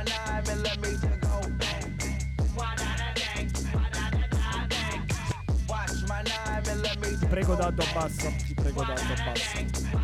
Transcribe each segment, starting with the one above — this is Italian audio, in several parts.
my nine millimeter go bang. Watch my nine millimeter Ti prego go Daddo bang. abbassa, ti prego Daddo abbassa.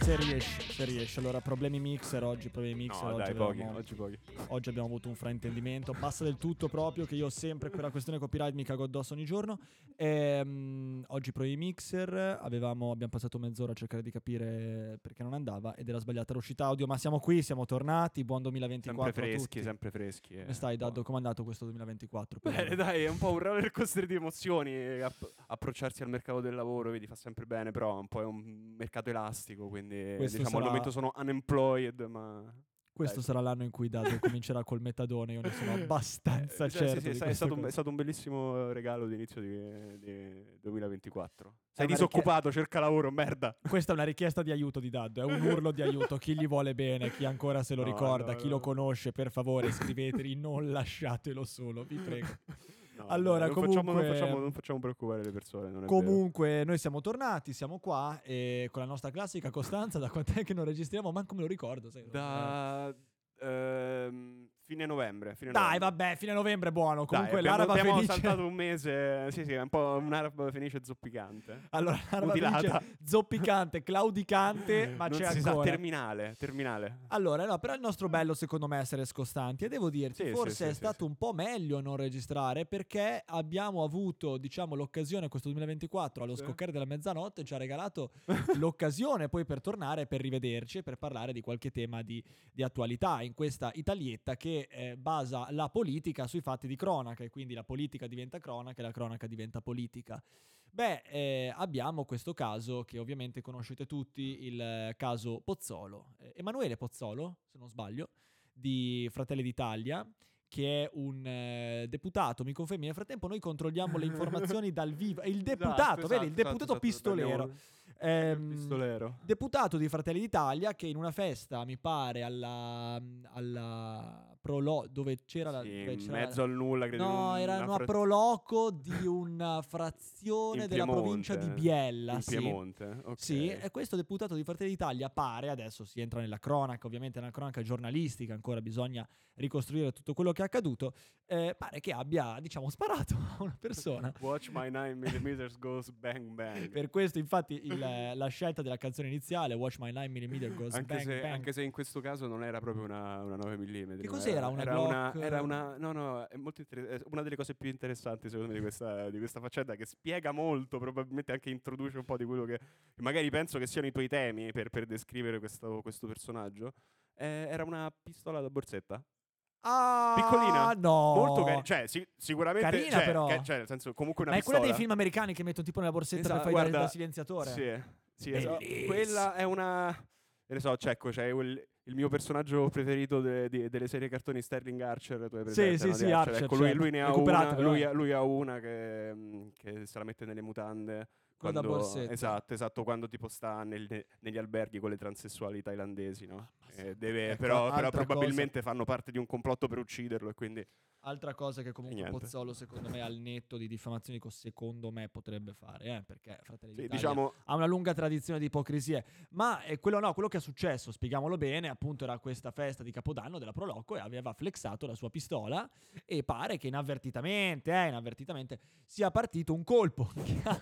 Se riesci, se riesci. Allora, problemi mixer oggi, problemi mixer No, oggi. dai, pochi, avevamo- oggi pochi. Oggi abbiamo avuto un fraintendimento, basta del tutto proprio che io sempre quella questione copyright mi cago addosso ogni giorno. Ehm, oggi pro i mixer avevamo, abbiamo passato mezz'ora a cercare di capire perché non andava ed era sbagliata l'uscita audio, ma siamo qui, siamo tornati, buon 2024 Sempre freschi, sempre freschi. eh. Come stai Daddo? Com'è andato questo 2024? per Bene, dai, è un po' un roller coaster di emozioni. eh, app- approcciarsi al mercato del lavoro, vedi, fa sempre bene, però un po' è un mercato elastico, quindi Questo diciamo al sarà- momento sono unemployed, ma... Questo dai. sarà l'anno in cui Daddo comincerà col metadone, io ne sono abbastanza Eh, certo. sì, sì, è, stato un, è stato un bellissimo regalo di inizio di, di 2024. Sei disoccupato, cerca lavoro, merda. Questa è una richiesta di aiuto di Daddo, è un urlo di aiuto. Chi gli vuole bene, chi ancora se lo No, ricorda, no, chi no. lo conosce, per favore, scriveteli, non lasciatelo solo, vi prego. No, Allora, non facciamo, non, comunque- facciamo, non facciamo preoccupare le persone. È vero. Comunque, noi siamo tornati, siamo qua e con la nostra classica costanza, da quant'è che non registriamo, manco me lo ricordo. sai. Da ehm, fine novembre. Fine Dai, novembre. vabbè, fine novembre è buono. Dai, Comunque abbiamo, l'araba abbiamo felice... saltato un mese. Sì, sì, è un po' un'araba felice zoppicante. Allora, l'araba felice zoppicante, claudicante, ma non c'è si sa, ancora. terminale, terminale. Allora, no, però il nostro bello secondo me è essere scostanti e devo dirti, Sì, forse sì, è sì, stato un po' meglio non registrare perché abbiamo avuto, diciamo, l'occasione questo 2024 allo scoccare della mezzanotte ci ha regalato l'occasione poi per tornare, per rivederci e per parlare di qualche tema di, di attualità in questa Italietta che eh, basa la politica sui fatti di cronaca e quindi la politica diventa cronaca e la cronaca diventa politica. Beh, eh, abbiamo questo caso che ovviamente conoscete tutti, il eh, caso Pozzolo. Eh, Emanuele Pozzolo, se non sbaglio, di Fratelli d'Italia, che è un eh, deputato, mi confermi, nel frattempo noi controlliamo le informazioni dal vivo. Il deputato, Esatto, vedi, il esatto, deputato esatto, pistolero. abbiamo- Ehm. Deputato di Fratelli d'Italia che in una festa, mi pare, alla, alla Prolo, dove c'era la... Sì, dove in c'era mezzo al nulla, credo. No, era una una fra- proloco di una frazione della provincia di Biella. In sì. Piemonte, ok. Sì, e questo deputato di Fratelli d'Italia pare, adesso si entra nella cronaca, ovviamente nella cronaca giornalistica, ancora bisogna ricostruire tutto quello che è accaduto, eh, pare che abbia, diciamo, sparato a una persona. Watch my 9mm goes bang bang. Per questo, infatti, il- la scelta della canzone iniziale, Watch My 9mm Goes Anche, Bang se, Bang, anche se in questo caso non era proprio una, una 9 mm. Che cos'era? Una era, Glock? una, era una- No, no, è molto inter- è una delle cose più interessanti secondo me di questa, di questa faccenda che spiega molto, probabilmente anche introduce un po' di quello che magari penso che siano i tuoi temi per, per descrivere questo, questo personaggio. Eh, era una pistola da borsetta. Ah, Piccolina, no. Molto carina. Cioè, si- sicuramente. Carina, cioè, però. che- cioè, nel senso, comunque una Ma è quella dei film americani che mettono tipo nella borsetta Esatto, per fare da- guarda, da silenziatore? Sì, sì esatto. Quella è una. Ne so, cioè, ecco, c'è il, il mio personaggio preferito de- di- delle serie cartoni Sterling Archer. Tu hai Sì, presente, sì, no? sì, Di Archer, Ecco, lui, lui ne ha una. Lui, eh. lui ha una che, che se la mette nelle mutande. Con la quando- borsetta. Esatto, esatto, quando tipo sta nel- ne- negli alberghi con le transessuali thailandesi, no? Eh, deve- Ecco, però, però probabilmente fanno parte di un complotto per ucciderlo e quindi... Altra cosa che comunque Niente. Pozzolo, secondo me, al netto di diffamazioni, co- secondo me potrebbe fare, eh, perché Fratelli Sì, diciamo, ha una lunga tradizione di ipocrisie. Ma eh, quello no, quello che è successo, spieghiamolo bene, appunto era questa festa di Capodanno della Proloco e aveva flexato la sua pistola e pare che inavvertitamente, eh, inavvertitamente sia partito un colpo che ha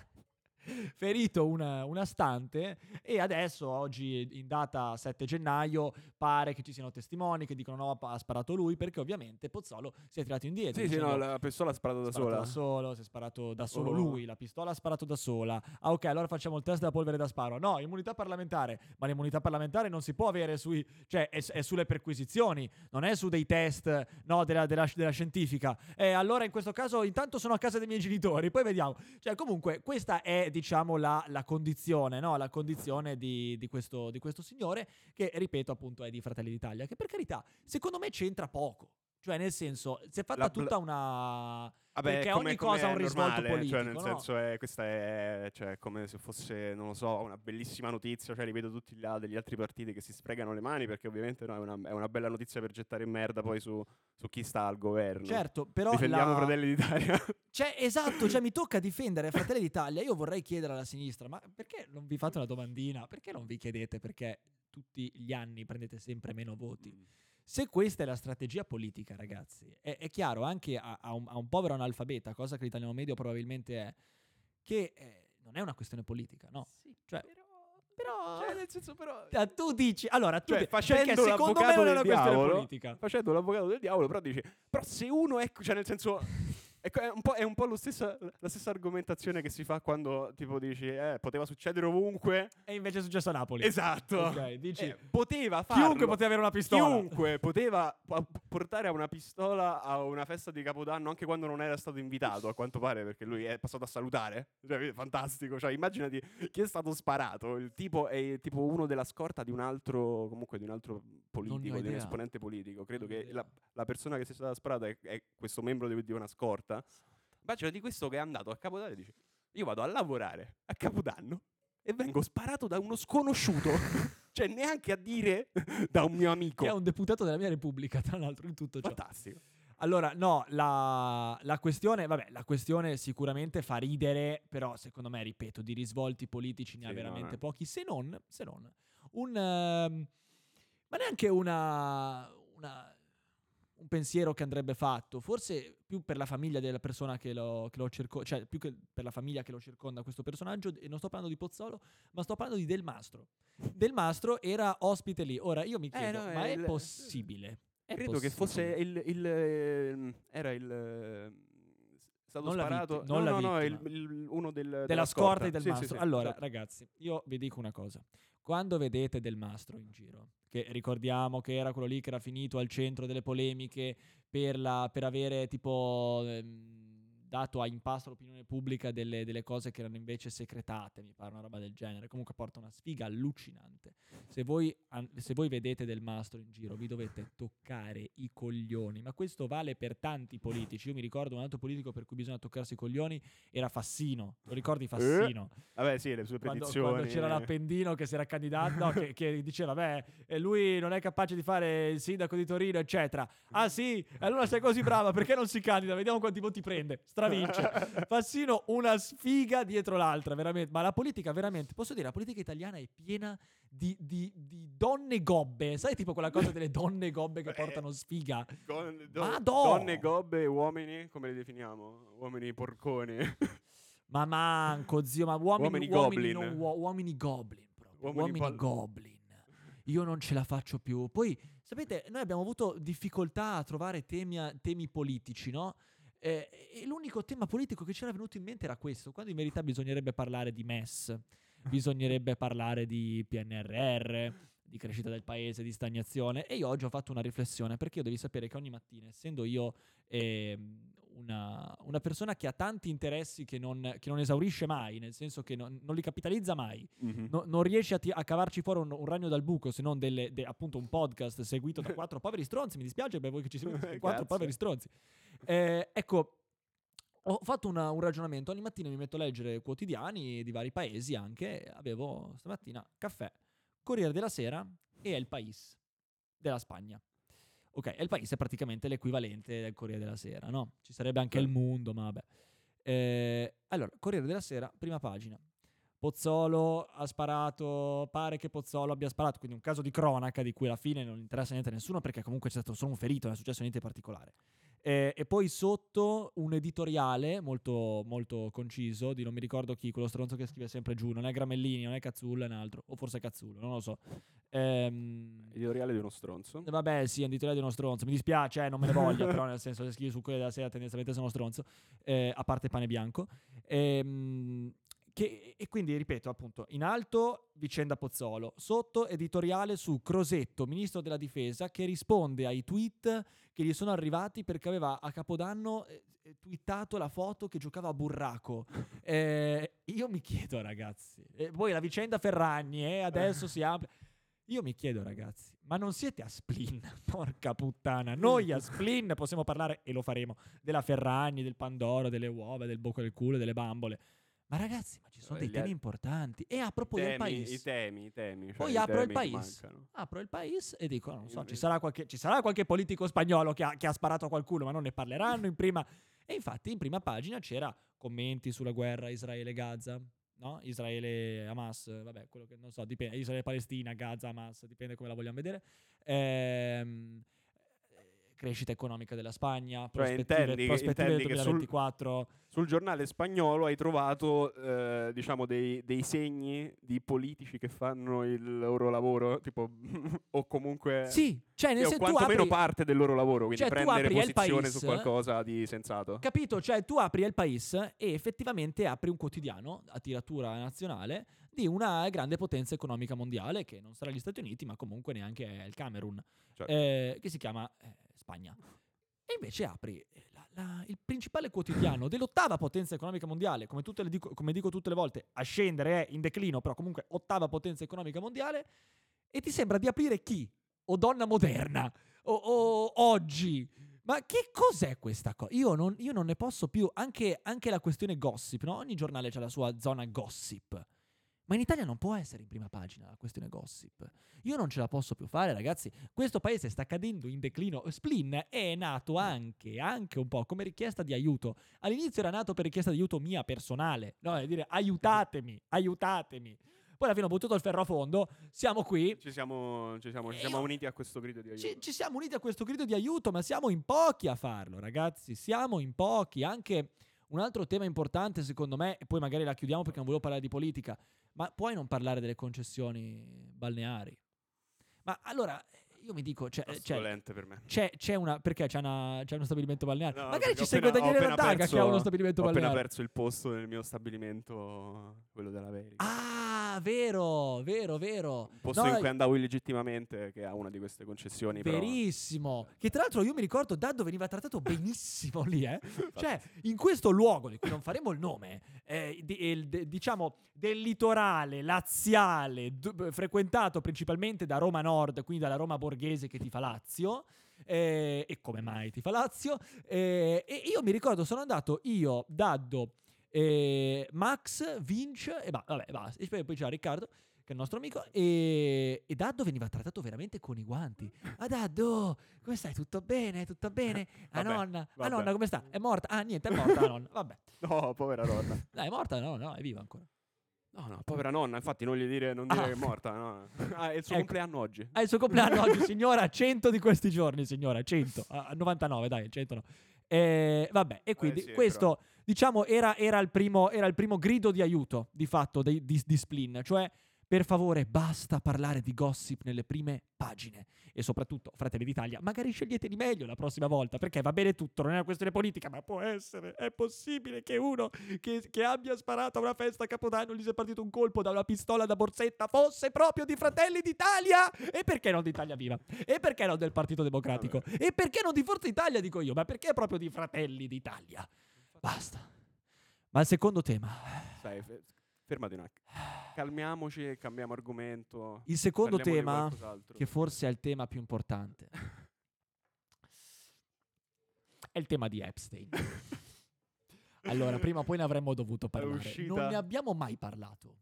ferito una, una stante e adesso oggi in data 7 gennaio pare che ci siano testimoni che dicono no ha sparato lui perché ovviamente Pozzolo si è tirato indietro sì, sì, no, la pistola ha sparato da sparato sola. da solo, si è sparato da solo Oh. lui, la pistola ha sparato da sola. Ah, ok, allora facciamo il test della polvere da sparo. No, immunità parlamentare, ma l'immunità parlamentare non si può avere sui, cioè è, è sulle perquisizioni, non è su dei test, no, della, della- della scientifica. E allora in questo caso intanto sono a casa dei miei genitori, poi vediamo. Cioè, comunque, questa è, diciamo, la, la condizione, no? La condizione di, di questo, di questo signore, che ripeto, appunto, è di Fratelli d'Italia, che per carità, secondo me c'entra poco. Cioè, nel senso, si è fatta La tutta una. Vabbè, perché come- ogni cosa ha un risvolto normale, politico. Cioè, nel no? senso, è, questa è cioè, come se fosse, non lo so, una bellissima notizia. Cioè, li vedo tutti là degli altri partiti che si sfregano le mani perché, ovviamente, no, è, una, è una bella notizia per gettare in merda poi su, su chi sta al governo. Certo, però. Difendiamo la- Fratelli d'Italia. Cioè, esatto, cioè mi tocca difendere Fratelli d'Italia. Io vorrei chiedere alla sinistra, ma perché non vi fate una domandina? Perché non vi chiedete perché tutti gli anni prendete sempre meno voti? Se questa è la strategia politica, ragazzi, è, è chiaro anche a, a un, a un povero analfabeta, cosa che l'italiano medio probabilmente è, che eh, non è una questione politica, no? Sì, Cioè, però... però- Cioè, nel senso, però... Ah, Tu dici, allora, tu Cioè, facendo perché secondo me l'avvocato non è del una questione diavolo, politica. Facendo l'avvocato del diavolo, però dici... Però se uno è... Cioè, nel senso... È un po', è un po' lo stessa- la stessa argomentazione che si fa quando tipo dici eh, poteva succedere ovunque. E invece è successo a Napoli. Esatto. Ok, dici, Eh, poteva farlo. chiunque poteva avere una pistola. Chiunque poteva po- portare a una pistola a una festa di Capodanno anche quando non era stato invitato, a quanto pare, perché lui è passato a salutare. Cioè, fantastico. Cioè, immaginati chi è stato sparato. Il tipo è tipo uno della scorta di un altro, comunque di un altro politico, di un esponente politico. Credo che la, la persona che si è stata sparata è, è questo membro di, di una scorta. Immaginati questo che è andato a Capodanno e dice: Io vado a lavorare a Capodanno e vengo sparato da uno sconosciuto. cioè, neanche a dire da un mio amico. Che è un deputato della mia repubblica, tra l'altro, in tutto ciò. Fantastico. Allora, no, la, la questione, vabbè, la questione sicuramente fa ridere, però secondo me, ripeto, di risvolti politici ne ha Sì, no, veramente no. pochi, se non, se non, un, ehm, ma neanche una, una- un pensiero che andrebbe fatto, forse più per la famiglia della persona che lo, che lo circonda, cioè più che per la famiglia che lo circonda questo personaggio, e non sto parlando di Pozzolo, ma sto parlando di Del Mastro. Del Mastro era ospite lì, ora io mi chiedo, Eh, no, ma è il- possibile? È Credo che fosse possibile? il, il, ehm, era il eh, stato Non sparato non no, no, no, il, il- uno del, della, della scorta e del Sì, sì, mastro. sì, allora, esatto. ragazzi, io vi dico una cosa. Quando vedete del mastro in giro, che ricordiamo che era quello lì che era finito al centro delle polemiche per, la- per avere tipo ehm, dato a impasto all'opinione pubblica delle, delle cose che erano invece secretate, mi pare una roba del genere. Comunque porta una sfiga allucinante. Se voi, se voi vedete del mastro in giro, vi dovete toccare i coglioni. Ma questo vale per tanti politici. Io mi ricordo un altro politico per cui bisogna toccarsi i coglioni era Fassino. Lo ricordi Fassino? Vabbè, sì, le sue Quando, petizioni. quando c'era l'Appendino che si era candidato, no, che, che diceva, beh, eh, lui non è capace di fare il sindaco di Torino, eccetera. Ah sì, allora sei così brava, perché non si candida? Vediamo quanti voti prende. Stravince. Fassino una sfiga dietro l'altra, veramente. Ma la politica, veramente, posso dire, la politica italiana è piena di, di- di donne gobbe. Sai, tipo quella cosa delle donne gobbe che portano sfiga? Con- do- Madò! donne, gobbe, uomini, come li definiamo? Uomini porconi. Ma manco, zio, ma uomini, Uomini uomini, goblin. non uo- uomini goblin. proprio, Uomini Uomini, pal- goblin. Io non ce la faccio più. Poi, sapete, noi abbiamo avuto difficoltà a trovare temi, temi politici, no? Eh, e l'unico tema politico che ci era venuto in mente era questo, quando in verità bisognerebbe parlare di MES, bisognerebbe parlare di PNRR, di crescita del paese, di stagnazione. E io oggi ho fatto una riflessione, perché io devi sapere che ogni mattina, essendo io ehm, una, una persona che ha tanti interessi che non, che non esaurisce mai, nel senso che non, non li capitalizza mai, Mhm. no- non riesce a, ti- a cavarci fuori un, un ragno dal buco se non delle- de- appunto un podcast seguito da quattro poveri stronzi. Mi dispiace per voi che ci seguite, quattro poveri stronzi. Eh, ecco, ho fatto una- un ragionamento. Ogni mattina mi metto a leggere quotidiani di vari paesi anche. Avevo stamattina caffè, Corriere della Sera e El País della Spagna. Ok, El País è praticamente l'equivalente del Corriere della Sera, no? Ci sarebbe anche. Il Mondo, ma vabbè. Eh, allora, Corriere della Sera, prima pagina. Pozzolo ha sparato, pare che Pozzolo abbia sparato, quindi un caso di cronaca di cui alla fine non interessa niente a nessuno perché comunque c'è stato solo un ferito, non è successo niente di particolare. Eh, e poi sotto un editoriale molto, molto conciso di non mi ricordo chi, quello stronzo che scrive sempre giù, non è Gramellini, non è Cazzullo, è un altro, o forse Cazzullo, non lo so. Ehm, Editoriale di uno stronzo. eh, Vabbè, sì, editoriale di uno stronzo. Mi dispiace, eh, non me ne voglia, però nel senso che scrivi su quelle della sera tendenzialmente sono stronzo, eh, a parte pane bianco. Ehm, che- e quindi, ripeto, appunto, in alto vicenda Pozzolo, sotto editoriale su Crosetto, ministro della difesa, che risponde ai tweet che gli sono arrivati perché aveva a Capodanno eh, eh, twittato la foto che giocava a burraco. Eh, io mi chiedo, ragazzi, e poi la vicenda Ferragni, eh, adesso si apre. Io mi chiedo, ragazzi, ma non siete a Splin? Porca puttana. Noi a Splin possiamo parlare, e lo faremo, della Ferragni, del Pandoro, delle uova, del bocco del culo, delle bambole. Ma ragazzi, ma ci sono dei temi importanti. E apro poi il Temi, I paese. temi, i temi. cioè Poi i apro il temi che paese. Apro il paese e dico, non so, ci sarà qualche, ci sarà qualche politico spagnolo che ha, che ha sparato a qualcuno, ma non ne parleranno in prima. E infatti in prima pagina c'era commenti sulla guerra Israele-Gaza, no? Israele-Hamas, vabbè, quello che non so, dipende, Israele-Palestina, Gaza, Hamas, dipende come la vogliamo vedere. Ehm, crescita economica della Spagna, Cioè, prospettive, intendi prospettive del intendi sul- 2024. Sul giornale spagnolo hai trovato, eh, diciamo, dei, dei segni di politici che fanno il loro lavoro, tipo, o comunque... Sì, cioè nel senso quantomeno apri, parte del loro lavoro, quindi Cioè, prendere posizione País, su qualcosa di sensato. capito? Cioè tu apri El País e effettivamente apri un quotidiano a tiratura nazionale di una grande potenza economica mondiale che non sarà gli Stati Uniti, ma comunque neanche il Camerun, Certo. eh, che si chiama eh, Spagna. E invece apri eh, la- la- il principale quotidiano dell'ottava potenza economica mondiale, come, tutte le dico, come dico tutte le volte, a scendere è in declino, però comunque ottava potenza economica mondiale, e ti sembra di aprire chi? O donna moderna? O, o oggi? Ma che cos'è questa cosa? Io non, io non ne posso più. Anche, anche la questione gossip, no? Ogni giornale c'ha la sua zona gossip. Ma in Italia non può essere in prima pagina la questione gossip. Io non ce la posso più fare, ragazzi. Questo paese sta cadendo in declino. Splin è nato anche, anche un po' come richiesta di aiuto. All'inizio era nato per richiesta di aiuto mia personale. No, è dire aiutatemi, aiutatemi. Poi alla fine ho buttato il ferro a fondo. Siamo qui. Ci siamo, ci siamo, ci siamo uniti a questo grido di aiuto. Ci, ci siamo uniti a questo grido di aiuto, ma siamo in pochi a farlo, ragazzi. Siamo in pochi. Anche un altro tema importante, secondo me, e poi magari la chiudiamo perché non volevo parlare di politica, ma puoi non parlare delle concessioni balneari? Ma allora, io mi dico, cioè, Tasto cioè, per me. c'è, c'è una. Perché c'è, una- c'è uno stabilimento balneare? No, Magari ci ho segue appena- ho Daniele appena Randaga che ha uno stabilimento Ho appena balneare. perso il posto nel mio stabilimento, quello dell'America. Ah, vero, vero, vero. Un posto No, in cui andavo illegittimamente, che ha una di queste concessioni. però- Verissimo. Che tra l'altro io mi ricordo Daddo veniva trattato benissimo lì, eh. Cioè, in questo luogo, di cui non faremo il nome, eh, di- diciamo del litorale laziale, d- frequentato principalmente da Roma Nord, quindi dalla Roma borghese che ti fa Lazio. eh, e come mai ti fa Lazio? eh, e io mi ricordo, sono andato io, Daddo, eh, Max, Vince e ba- vabbè, basta. E poi c'era Riccardo che è il nostro amico, e, e Daddo veniva trattato veramente con i guanti. Ah Daddo, come stai? Tutto bene? Tutto bene? Vabbè, nonna, vabbè. nonna come sta? È morta? Ah niente, è morta la nonna. Vabbè. No, povera nonna. Dai, è morta? No, no, è viva ancora. No, no, povera nonna, infatti non gli dire, non dire Ah. che è morta, no. Ah, è il suo Ecco. compleanno oggi. Ah, il suo compleanno oggi, signora, 100 di questi giorni, signora, 100. Ah, 99, dai, 100 no. Eh, vabbè, e quindi sì, questo, diciamo, era, era il primo, era il primo grido di aiuto, di fatto, dei- di, di Splin. Cioè, per favore, basta parlare di gossip nelle prime pagine. E soprattutto, Fratelli d'Italia, magari scegliete di meglio la prossima volta, perché va bene tutto, non è una questione politica, ma può essere, è possibile che uno che, che abbia sparato a una festa a Capodanno, gli sia partito un colpo da una pistola da borsetta, fosse proprio di Fratelli d'Italia! E perché non di Italia Viva? E perché non del Partito Democratico? E perché non di Forza Italia, dico io? Ma perché proprio di Fratelli d'Italia? Basta. Ma il secondo tema. Sai, fermati un attimo. Calmiamoci e cambiamo argomento. Il secondo tema, che forse è il tema più importante, è il tema di Epstein. Allora, prima o poi ne avremmo dovuto parlare. Non ne abbiamo mai parlato.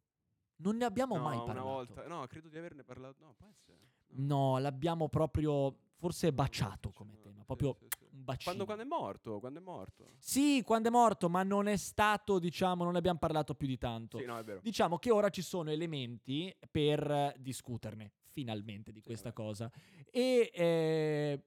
Non ne abbiamo no, mai una parlato. volta. No, credo di averne parlato. No, essere. No, l'abbiamo proprio forse baciato come tema, proprio sì, sì. Bacino. Quando, quando è morto? Quando è morto? Sì, quando è morto, ma non è stato, diciamo, non ne abbiamo parlato più di tanto. Sì, no, è vero. Diciamo che ora ci sono elementi per discuterne finalmente di Sì, questa vabbè. cosa. E eh,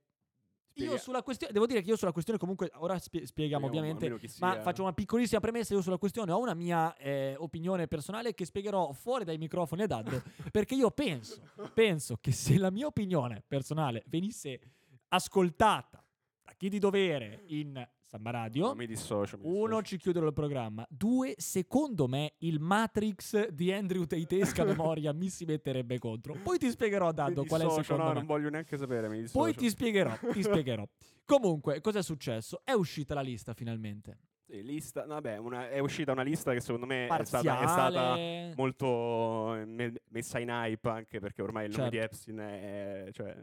io sulla questione, devo dire che io sulla questione comunque, ora spie- spieghiamo Spieghiamo ovviamente, ma faccio una piccolissima premessa, io sulla questione ho una mia eh, opinione personale che spiegherò fuori dai microfoni ad Addo, perché io penso, penso che se la mia opinione personale venisse ascoltata da chi di dovere in Samba Radio, No, mi dissocio. mi uno, dissocio. ci chiudono il programma. Due, secondo me, il Matrix di Andrew Teitesca memoria mi si metterebbe contro. Poi ti spiegherò, Dando, qual è il secondo no, me. non voglio neanche sapere. Mi dissocio. Poi ti spiegherò, ti spiegherò. Comunque, cosa è successo? È uscita la lista finalmente. Sì, lista, vabbè, una- è uscita una lista che secondo me è stata, è stata molto eh, me- messa in hype anche perché ormai il nome di Certo. Epstein è, cioè,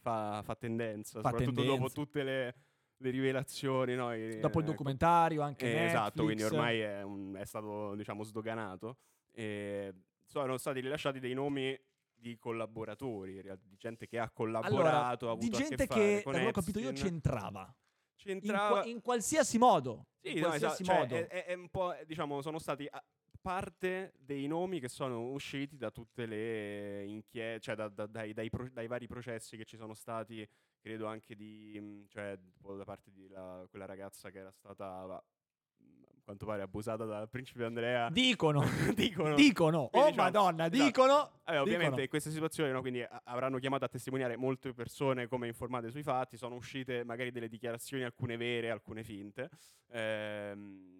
fa, fa tendenza, Fa soprattutto tendenza. dopo tutte le, le rivelazioni. no, i- Dopo il eh, documentario, anche eh, Netflix. esatto, quindi ormai è, un- è stato diciamo sdoganato. E sono stati rilasciati dei nomi di collaboratori, in di gente che ha collaborato, ha Allora, avuto di a che gente fare che, da quello che ho capito io, c'entrava. In, C'entrava qua- in qualsiasi modo. Sì, in no, qualsiasi esatto, cioè, modo. è, è- è un po', eh, diciamo, sono stati a- parte dei nomi che sono usciti da tutte le inchieste, cioè da- da- dai, dai pro- dai vari processi che ci sono stati, credo anche di, mh, cioè, da parte di la- quella ragazza che era stata, va, mh, a quanto pare, abusata dal principe Andrea. Dicono, dicono. dicono, Quindi, oh diciamo, madonna, esatto. dicono. Vabbè, ovviamente dicono. in queste situazioni no, quindi a- avranno chiamato a testimoniare molte persone come informate sui fatti, sono uscite magari delle dichiarazioni, alcune vere, alcune finte. Ehm,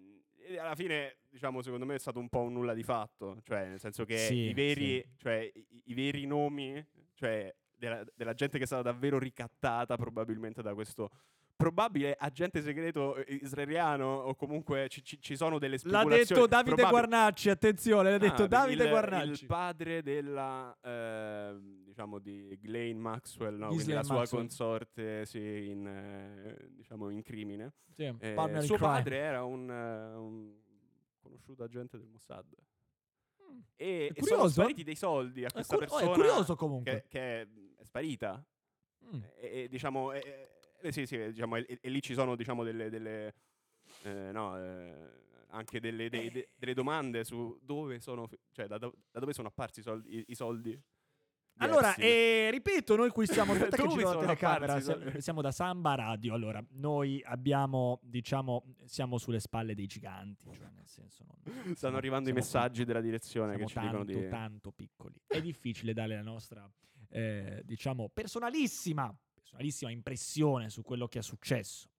alla fine, diciamo, secondo me è stato un po' un nulla di fatto, cioè nel senso che Sì, i, veri, sì. cioè, i, i veri nomi, cioè della, della gente che è stata davvero ricattata probabilmente da questo probabile agente segreto eh, israeliano o comunque ci, ci- ci sono delle L'ha speculazioni detto Davide probabili- Guarnacci, attenzione, l'ha detto Ah, Davide il, Guarnacci. Il padre della, ehm, diciamo, di Ghislaine Maxwell, no? quindi la sua Maxwell. consorte sì, in, eh, diciamo, in crimine. Sì, Eh, suo crime. padre era un, eh, un conosciuto agente del Mossad. Mm. E, È e sono curioso. spariti dei soldi a È, questa cur- oh, è persona curioso comunque. che, che è, è sparita. Mm. E, e, diciamo, e- e- sì, sì, diciamo, e, e lì ci sono diciamo, delle, delle, eh, no, eh, anche delle, dei- de- delle domande su dove sono, cioè da, do- da dove sono apparsi i soldi. i- i soldi di Allora, eh, ripeto, noi qui siamo, aspetta che giro la telecamera, siamo, siamo da Samba Radio, allora, noi abbiamo, diciamo, siamo sulle spalle dei giganti, cioè nel senso... Non, Stanno siamo- arrivando i messaggi della direzione siamo che ci dicono tanto, di... tanto piccoli. È difficile dare la nostra, eh, diciamo, personalissima, personalissima impressione su quello che è successo.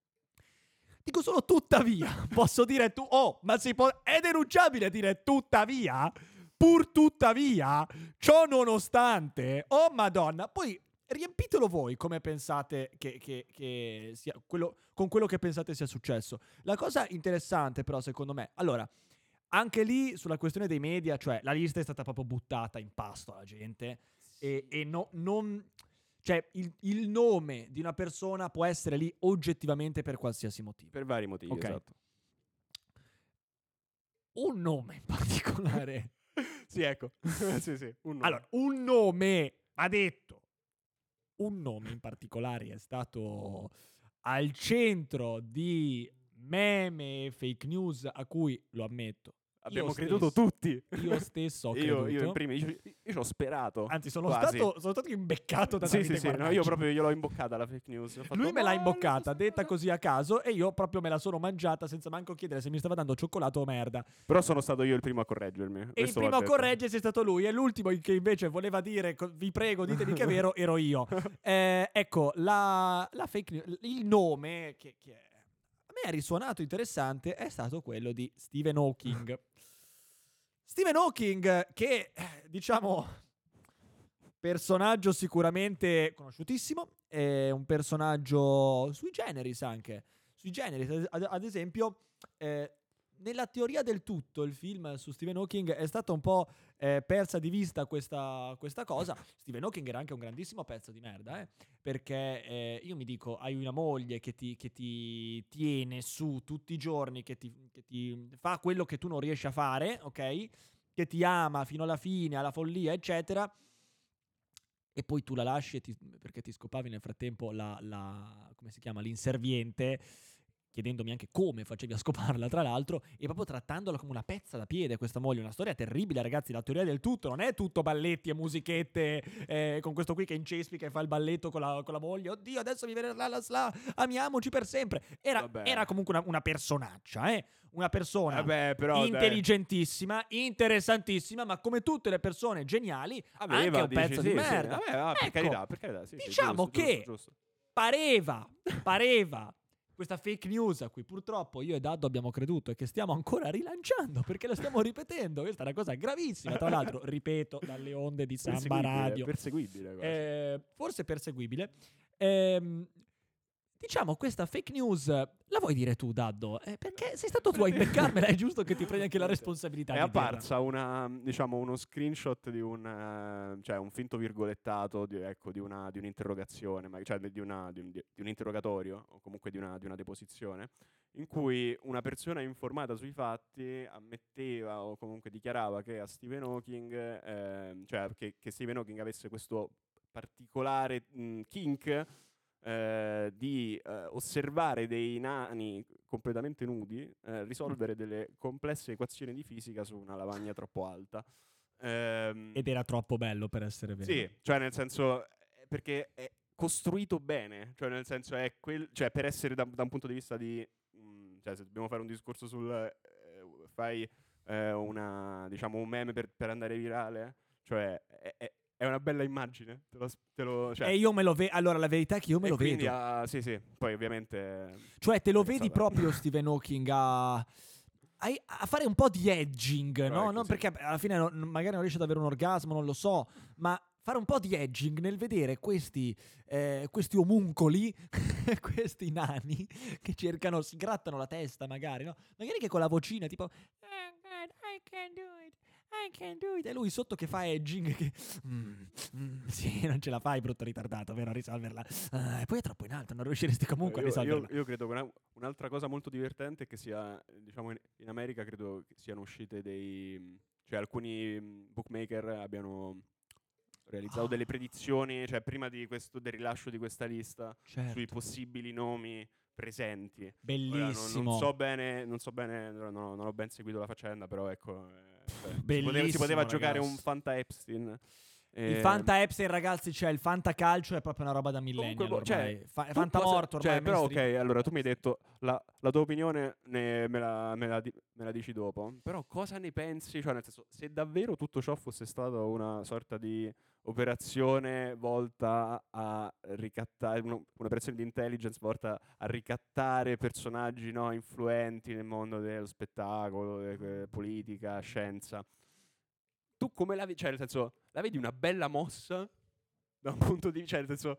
Dico solo tuttavia, posso dire tu, oh, ma si può, è denunciabile dire tuttavia, pur tuttavia, ciò nonostante, oh madonna, poi riempitelo voi come pensate che, che- che sia, quello, con quello che pensate sia successo. La cosa interessante però secondo me, allora, anche lì sulla questione dei media, cioè la lista è stata proprio buttata in pasto alla gente e, e no- non... Cioè il, il nome di una persona può essere lì oggettivamente per qualsiasi motivo. Per vari motivi, Ok. esatto. Un nome in particolare. sì, ecco. sì, sì, un nome. allora, un nome, ha detto, un nome in particolare è stato al centro di meme e fake news a cui, lo ammetto, Abbiamo io creduto stesso- tutti. io stesso ho io, creduto. io in primi, io, io ci ho sperato. Anzi, sono stato, sono stato imbeccato da Sì, Davide sì, sì, no, Guarnacci. io proprio gliel'ho imboccata la fake news. Fatto, Lui me l'ha "Ma imboccata, detta cosa-" così a caso, e io proprio me la sono mangiata senza manco chiedere se mi stava dando cioccolato o merda. Però sono stato io il primo a correggermi. E il primo a correggersi è stato lui, e l'ultimo che invece voleva dire, vi prego, ditemi che è vero, ero io. Eh, ecco, la, la fake news, il nome che, che a me è risuonato interessante è stato quello di Stephen Hawking. Stephen Hawking, che eh, diciamo personaggio sicuramente conosciutissimo, è un personaggio sui generis anche. Sui generis, ad, esempio, eh, nella teoria del tutto, il film su Stephen Hawking è stata un po' eh, persa di vista questa, questa cosa. Stephen Hawking era anche un grandissimo pezzo di merda, eh, perché eh, io mi dico, hai una moglie che ti, che ti tiene su tutti i giorni, che ti, che ti fa quello che tu non riesci a fare, ok? Che ti ama fino alla fine, alla follia, eccetera. E poi tu la lasci ti- perché ti scopavi nel frattempo la, la- come si chiama, l'inserviente, chiedendomi anche come facevi a scoparla, tra l'altro, e proprio trattandola come una pezza da piede questa moglie. Una storia terribile, ragazzi. La teoria del tutto non è tutto balletti e musichette eh, con questo qui che incespica e fa il balletto con la, con la moglie. Oddio, adesso mi viene la la sla, amiamoci per sempre. Era, era comunque una, una personaccia, eh? Una persona Vabbè, però dai, intelligentissima, interessantissima, ma come tutte le persone geniali, aveva, anche un dici, pezzo sì, di sì. merda. Vabbè, va, per Ecco, carità, per carità. sì, sì, diciamo giusto, che- giusto, giusto. pareva, pareva questa fake news a cui purtroppo io e Daddo abbiamo creduto e che stiamo ancora rilanciando perché lo stiamo ripetendo. Questa è una cosa gravissima, tra l'altro, ripeto, dalle onde di Samba Radio. Perseguibile. Eh, forse perseguibile. Ehm, diciamo, questa fake news, la vuoi dire tu, Daddo? Eh, perché sei stato tu a imbeccarmela, è giusto che ti prendi anche la responsabilità. È apparsa una, diciamo, uno screenshot di un, eh, cioè un finto virgolettato di, ecco, di, una, di un'interrogazione, ma- cioè di, una- di un, di un interrogatorio o comunque di una, di una deposizione, in cui una persona informata sui fatti ammetteva o comunque dichiarava che a Stephen Hawking, ehm, cioè che, che Stephen Hawking avesse questo particolare mh, kink eh, di eh, osservare dei nani completamente nudi eh, risolvere delle complesse equazioni di fisica su una lavagna troppo alta. Ehm, Ed era troppo bello per essere vero. sì, cioè nel senso, eh, perché è costruito bene, cioè nel senso è quel, cioè per essere da, da un punto di vista di, mm, cioè se dobbiamo fare un discorso sul, eh, fai una, diciamo un meme per, per andare virale, cioè è, è- è una bella immagine, te lo, te lo- cioè, E io me lo vedo. Allora, la verità è che io me e lo quindi vedo. ha- sì sì, poi ovviamente... Cioè, te lo vedi stata- proprio Stephen Hawking a. a- fare un po' di edging, no? Sì. perché alla fine non- magari non riesce ad avere un orgasmo, non lo so, ma fare un po' di edging nel vedere questi, eh, questi omuncoli, questi nani che cercano, si grattano la testa magari, no? Magari che con la vocina tipo "Oh God, I can do it, I can do it. E lui sotto che fa edging che "Mm, mm, sì, non ce la fai brutto ritardato, vero, a risolverla. Ah, e poi è troppo in alto, non riusciresti comunque a io, risolverla. io- io credo che una- un'altra cosa molto divertente è che sia, diciamo, in, in America credo che siano uscite dei, cioè alcuni mm, bookmaker abbiano realizzato Ah. delle predizioni, cioè prima di questo, del rilascio di questa lista, Certo. sui possibili nomi presenti. Ora, non- Bellissimo. non, so bene, non so bene, ora non, ho- non ho ben seguito la faccenda, però ecco, eh, cioè, si, poteva, si bellissimo, poteva giocare un. Fanta Epstein. Il eh, Fanta Epstein, ragazzi, cioè il Fanta Calcio è proprio una roba da Comunque, millennial boh, cioè. Fa- Fanta cosa- morto ormai. Cioè, però, ok, allora tu mi hai detto la, la tua opinione ne- me, la, me la di- me la dici dopo. Però cosa ne pensi? Cioè, nel senso, se davvero tutto ciò fosse stato una sorta di operazione volta a ricattare, uno- un'operazione di intelligence volta a ricattare personaggi no, influenti nel mondo dello spettacolo, de- politica, scienza. Tu come la vedi? Cioè, nel senso, la vedi una bella mossa da un punto di vista, cioè, nel senso,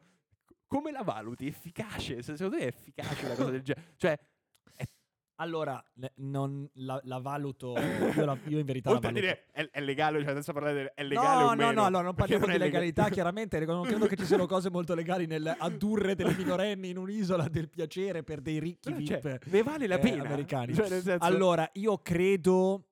come la valuti? Efficace? Se- Secondo te è efficace una cosa del genere? Cioè, Allora, non la, la valuto. Io, la- io in verità la oltre a valuto. dire è, è legale, cioè senza parlare del è legale no, o no, meno. no, allora non perché parliamo di legalità, chiaramente. Non credo che ci siano cose molto legali nel addurre delle minorenni in un'isola del piacere per dei ricchi cioè, VIP. ne vale la eh, pena? americani. Cioè, senso, Allora, io credo.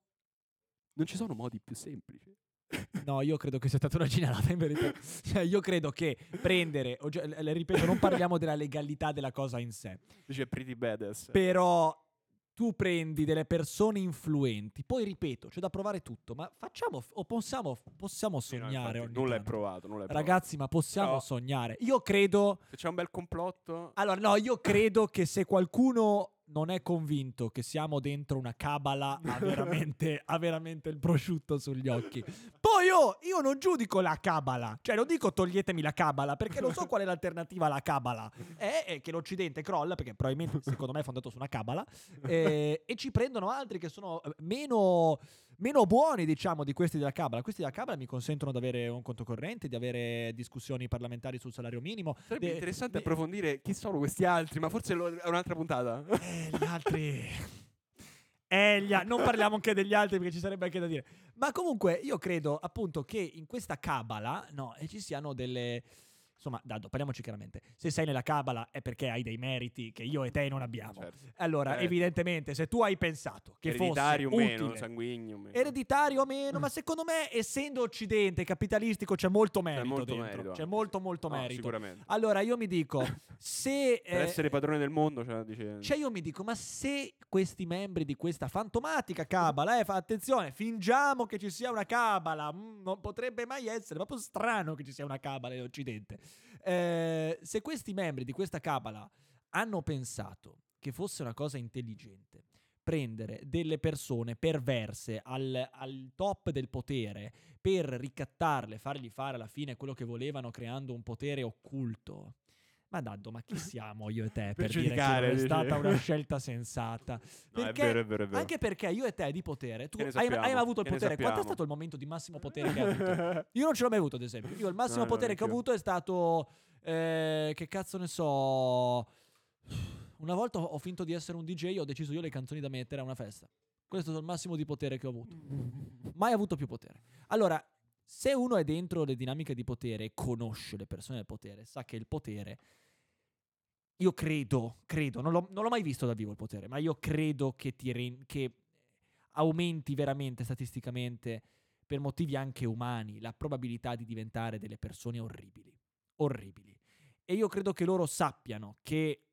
non ci sono modi più semplici. No, io credo che sia stata una ginalata in verità. Cioè, io credo che prendere, oggi- le ripeto, non parliamo della legalità della cosa in sé, Dice pretty badass. però tu prendi delle persone influenti, poi ripeto, c'è da provare tutto, ma facciamo o possiamo, possiamo Sì, no, sognare infatti, ogni nulla è provato, nulla è provato. Ragazzi, ma possiamo Però- sognare. Io credo Se c'è un bel complotto... Allora, no, io credo che se qualcuno non è convinto che siamo dentro una cabala, ha veramente, ha veramente il prosciutto sugli occhi. Poi io, io non giudico la cabala, cioè non dico toglietemi la cabala, perché non so qual è l'alternativa alla cabala. È, è che l'Occidente crolla, perché probabilmente secondo me è fondato su una cabala, eh, e ci prendono altri che sono eh, meno, meno buoni, diciamo, di questi della cabala. Questi della cabala mi consentono di avere un conto corrente, di avere discussioni parlamentari sul salario minimo. Sarebbe de- interessante de- approfondire chi sono questi altri, ma forse lo- è un'altra puntata. Eh, gli altri. Eh, gli a- non parliamo anche degli altri perché ci sarebbe anche da dire. Ma comunque io credo appunto che in questa cabala no, ci siano delle... Insomma, Dado, parliamoci chiaramente. Se sei nella cabala è perché hai dei meriti che io e te non abbiamo. Certo. Allora, Eh. evidentemente, se tu hai pensato che Ereditario fosse meno, utile, sanguigno meno. ereditario o meno, ma secondo me, essendo occidente capitalistico, c'è molto merito molto dentro. merito c'è molto, molto No, merito. Sicuramente. Allora, io mi dico, se... Per eh, essere padrone del mondo, cioè, dice... cioè io mi dico, ma se questi membri di questa fantomatica cabala, eh, fa attenzione, fingiamo che ci sia una cabala, mm, non potrebbe mai essere, proprio strano che ci sia una cabala in Occidente. Eh, se questi membri di questa cabala hanno pensato che fosse una cosa intelligente prendere delle persone perverse al, al top del potere per ricattarle, fargli fare alla fine quello che volevano creando un potere occulto. Ma Daddo, ma chi siamo io e te per, Per dire che è stata una scelta sensata? No, è Perché- vero, è vero, è vero. Anche perché io e te di potere, tu hai, hai avuto il potere? Quanto è stato il momento di massimo potere che hai avuto? Io non ce l'ho mai avuto, ad esempio. Io il massimo No, no, potere che ho avuto è stato. eh, che cazzo ne so. Una volta ho ho finto di essere un DJ e ho deciso io le canzoni da mettere a una festa. Questo è stato il massimo di potere che ho avuto. Mai avuto più potere. Allora, se uno è dentro le dinamiche di potere e conosce le persone del potere, sa che il potere. Io credo, credo, non l'ho, non l'ho mai visto dal vivo il potere, ma io credo che, ti ren- che aumenti veramente statisticamente, per motivi anche umani, la probabilità di diventare delle persone orribili. Orribili. e io credo che loro sappiano che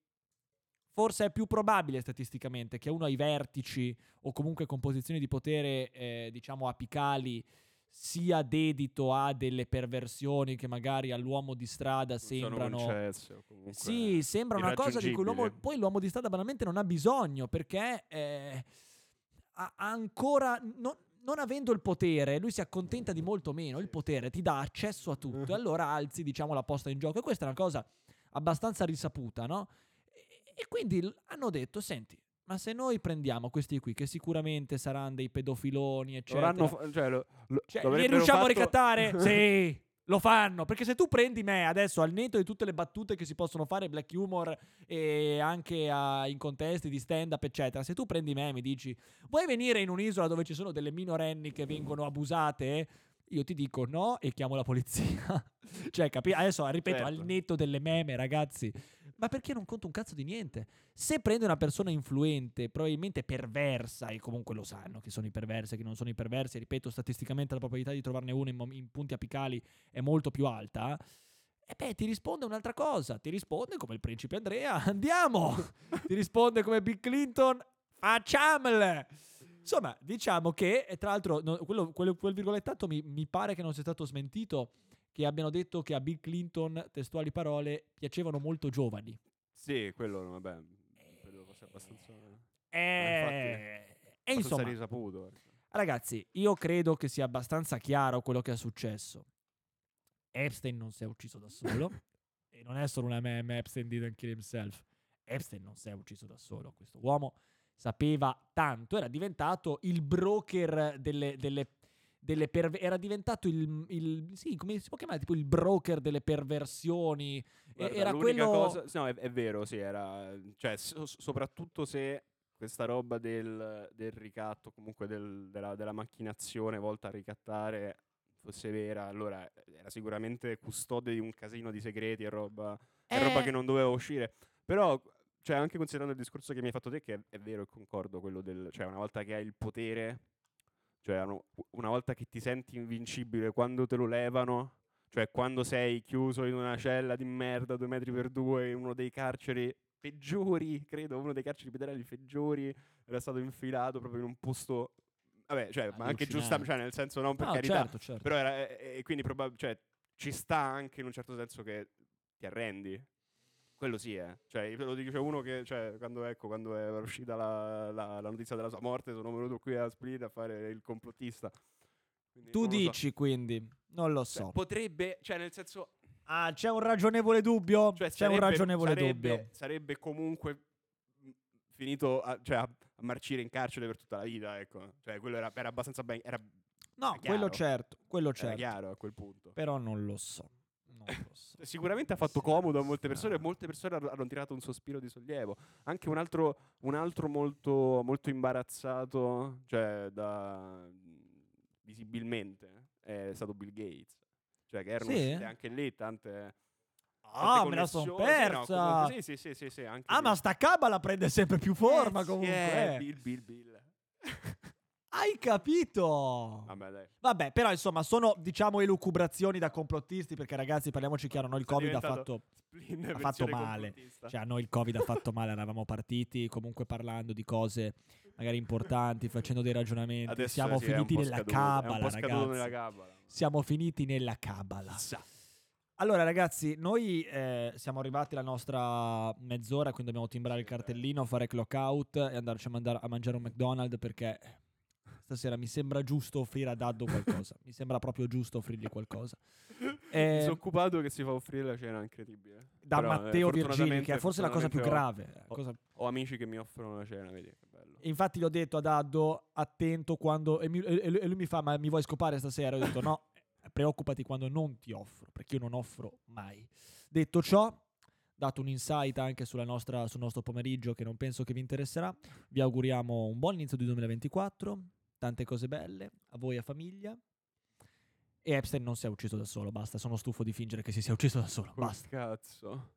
forse è più probabile statisticamente che uno ai vertici o comunque con posizioni di potere, eh, diciamo, apicali sia dedito a delle perversioni che magari all'uomo di strada sembrano... Sono concesse o comunque Sì, sembra una cosa di cui l'uomo, poi l'uomo di strada banalmente non ha bisogno perché eh, ha ancora, non, non avendo il potere, lui si accontenta di molto meno, il potere ti dà accesso a tutto e allora alzi diciamo la posta in gioco. E questa è una cosa abbastanza risaputa, no? E, e quindi hanno detto, senti, ma se noi prendiamo questi qui che sicuramente saranno dei pedofiloni, Lo eccetera, avranno fa- cioè, lo, lo- cioè, li riusciamo a fatto- ricattare? sì, lo fanno. Perché se tu prendi me adesso al netto di tutte le battute che si possono fare, black humor e anche a- in contesti di stand up, eccetera, se tu prendi me e mi dici vuoi venire in un'isola dove ci sono delle minorenni che vengono abusate? Io ti dico no e chiamo la polizia. cioè, capi? Adesso ripeto, al Certo. netto delle meme, ragazzi. Ma perché non conto un cazzo di niente? Se prende una persona influente, probabilmente perversa, e comunque lo sanno che sono i perversi e che non sono i perversi, ripeto, statisticamente la probabilità di trovarne uno in, in punti apicali è molto più alta. E beh, ti risponde un'altra cosa. Ti risponde come il principe Andrea, andiamo! ti risponde come Bill Clinton, facciamole! Insomma, diciamo che, tra l'altro, quello- quello- quel virgolettato mi, mi pare che non sia stato smentito, che abbiano detto che a Bill Clinton, testuali parole, piacevano molto giovani. Sì, quello, vabbè, credo fosse abbastanza... E, e abbastanza insomma, risaputo. ecco. ragazzi, io credo che sia abbastanza chiaro quello che è successo. Epstein non si è ucciso da solo. e non è solo una meme, Epstein didn't kill himself. Epstein non si è ucciso da solo. Questo uomo sapeva tanto, era diventato il broker delle... delle delle perve- era diventato il, il- sì come si può chiamare tipo il broker delle perversioni Guarda, era quello cosa, no, è, è vero, sì, era, cioè, so- soprattutto se questa roba del, del ricatto, comunque del- della, della macchinazione volta a ricattare fosse vera, allora era sicuramente custode di un casino di segreti e roba, e roba Eh. che non doveva uscire. Però, cioè, anche considerando il discorso che mi hai fatto te, che è, è vero e concordo, quello del, cioè, una volta che hai il potere, cioè, una volta che ti senti invincibile, quando te lo levano, cioè quando sei chiuso in una cella di merda due metri per due in uno dei carceri peggiori, credo, uno dei carceri federali peggiori, era stato infilato proprio in un posto... Vabbè, cioè, ma anche Allucinante. giusta, cioè nel senso non per No, carità, certo, certo. però era, e, e quindi probab- cioè, ci sta anche in un certo senso che ti arrendi. Quello sì, eh. Cioè, lo dice uno che, cioè, quando, ecco, quando è uscita la, la- la notizia della sua morte, sono venuto qui a Split a fare il complottista. Quindi tu lo so. dici quindi non lo Cioè, so potrebbe, cioè, nel senso, ah c'è un ragionevole dubbio cioè, c'è un ragionevole sarebbe, dubbio Sarebbe comunque mh, finito a, cioè, a, marcire in carcere per tutta la vita, ecco. Cioè, quello era, era abbastanza ben, era, no È quello certo quello era certo chiaro a quel punto. però non lo so Sicuramente ha fatto comodo a molte persone e molte persone hanno tirato un sospiro di sollievo. Anche un altro, un altro molto, molto imbarazzato, cioè da visibilmente, è stato Bill Gates. Cioè che erano Sì? anche lì tante... ah me la sono sì, no, persa comunque sì, sì, sì, sì, sì, anche ah lì. ma sta cabala prende sempre più forma Eh, sì, comunque eh, eh. Bill, Bill, Bill. hai capito Vabbè, dai. Vabbè, però insomma sono diciamo elucubrazioni da complottisti perché ragazzi parliamoci chiaro, noi il Covid ha fatto ha fatto male. Cioè, a noi il Covid ha fatto male, eravamo partiti comunque parlando di cose magari importanti, facendo dei ragionamenti. Adesso Siamo sì, finiti nella scaduto, cabala, ragazzi. nella cabala. Siamo finiti nella cabala. Allora, ragazzi, noi eh, siamo arrivati alla nostra mezz'ora, quindi dobbiamo timbrare il cartellino, fare clock out e andarci a, mandare- a mangiare un McDonald's perché stasera mi sembra giusto offrire a Daddo qualcosa. mi sembra proprio giusto offrirgli qualcosa. Eh, Disoccupato che si fa offrire la cena, incredibile. da Però, eh, Matteo Virgini, fortunatamente- che è forse la cosa più grave. ho- cosa- Ho, amici che mi offrono la cena, vedi che bello. Infatti gli ho detto a Daddo, attento quando... E, mi- e- e lui mi fa, ma mi vuoi scopare stasera? Ho detto no, preoccupati quando non ti offro, perché io non offro mai. Detto ciò, dato un insight anche sulla nostra, sul nostro pomeriggio che non penso che vi interesserà, vi auguriamo un buon inizio di 2024, tante cose belle, a voi a famiglia. E Epstein non si è ucciso da solo, basta, sono stufo di fingere che si sia ucciso da solo, Col basta. Cazzo.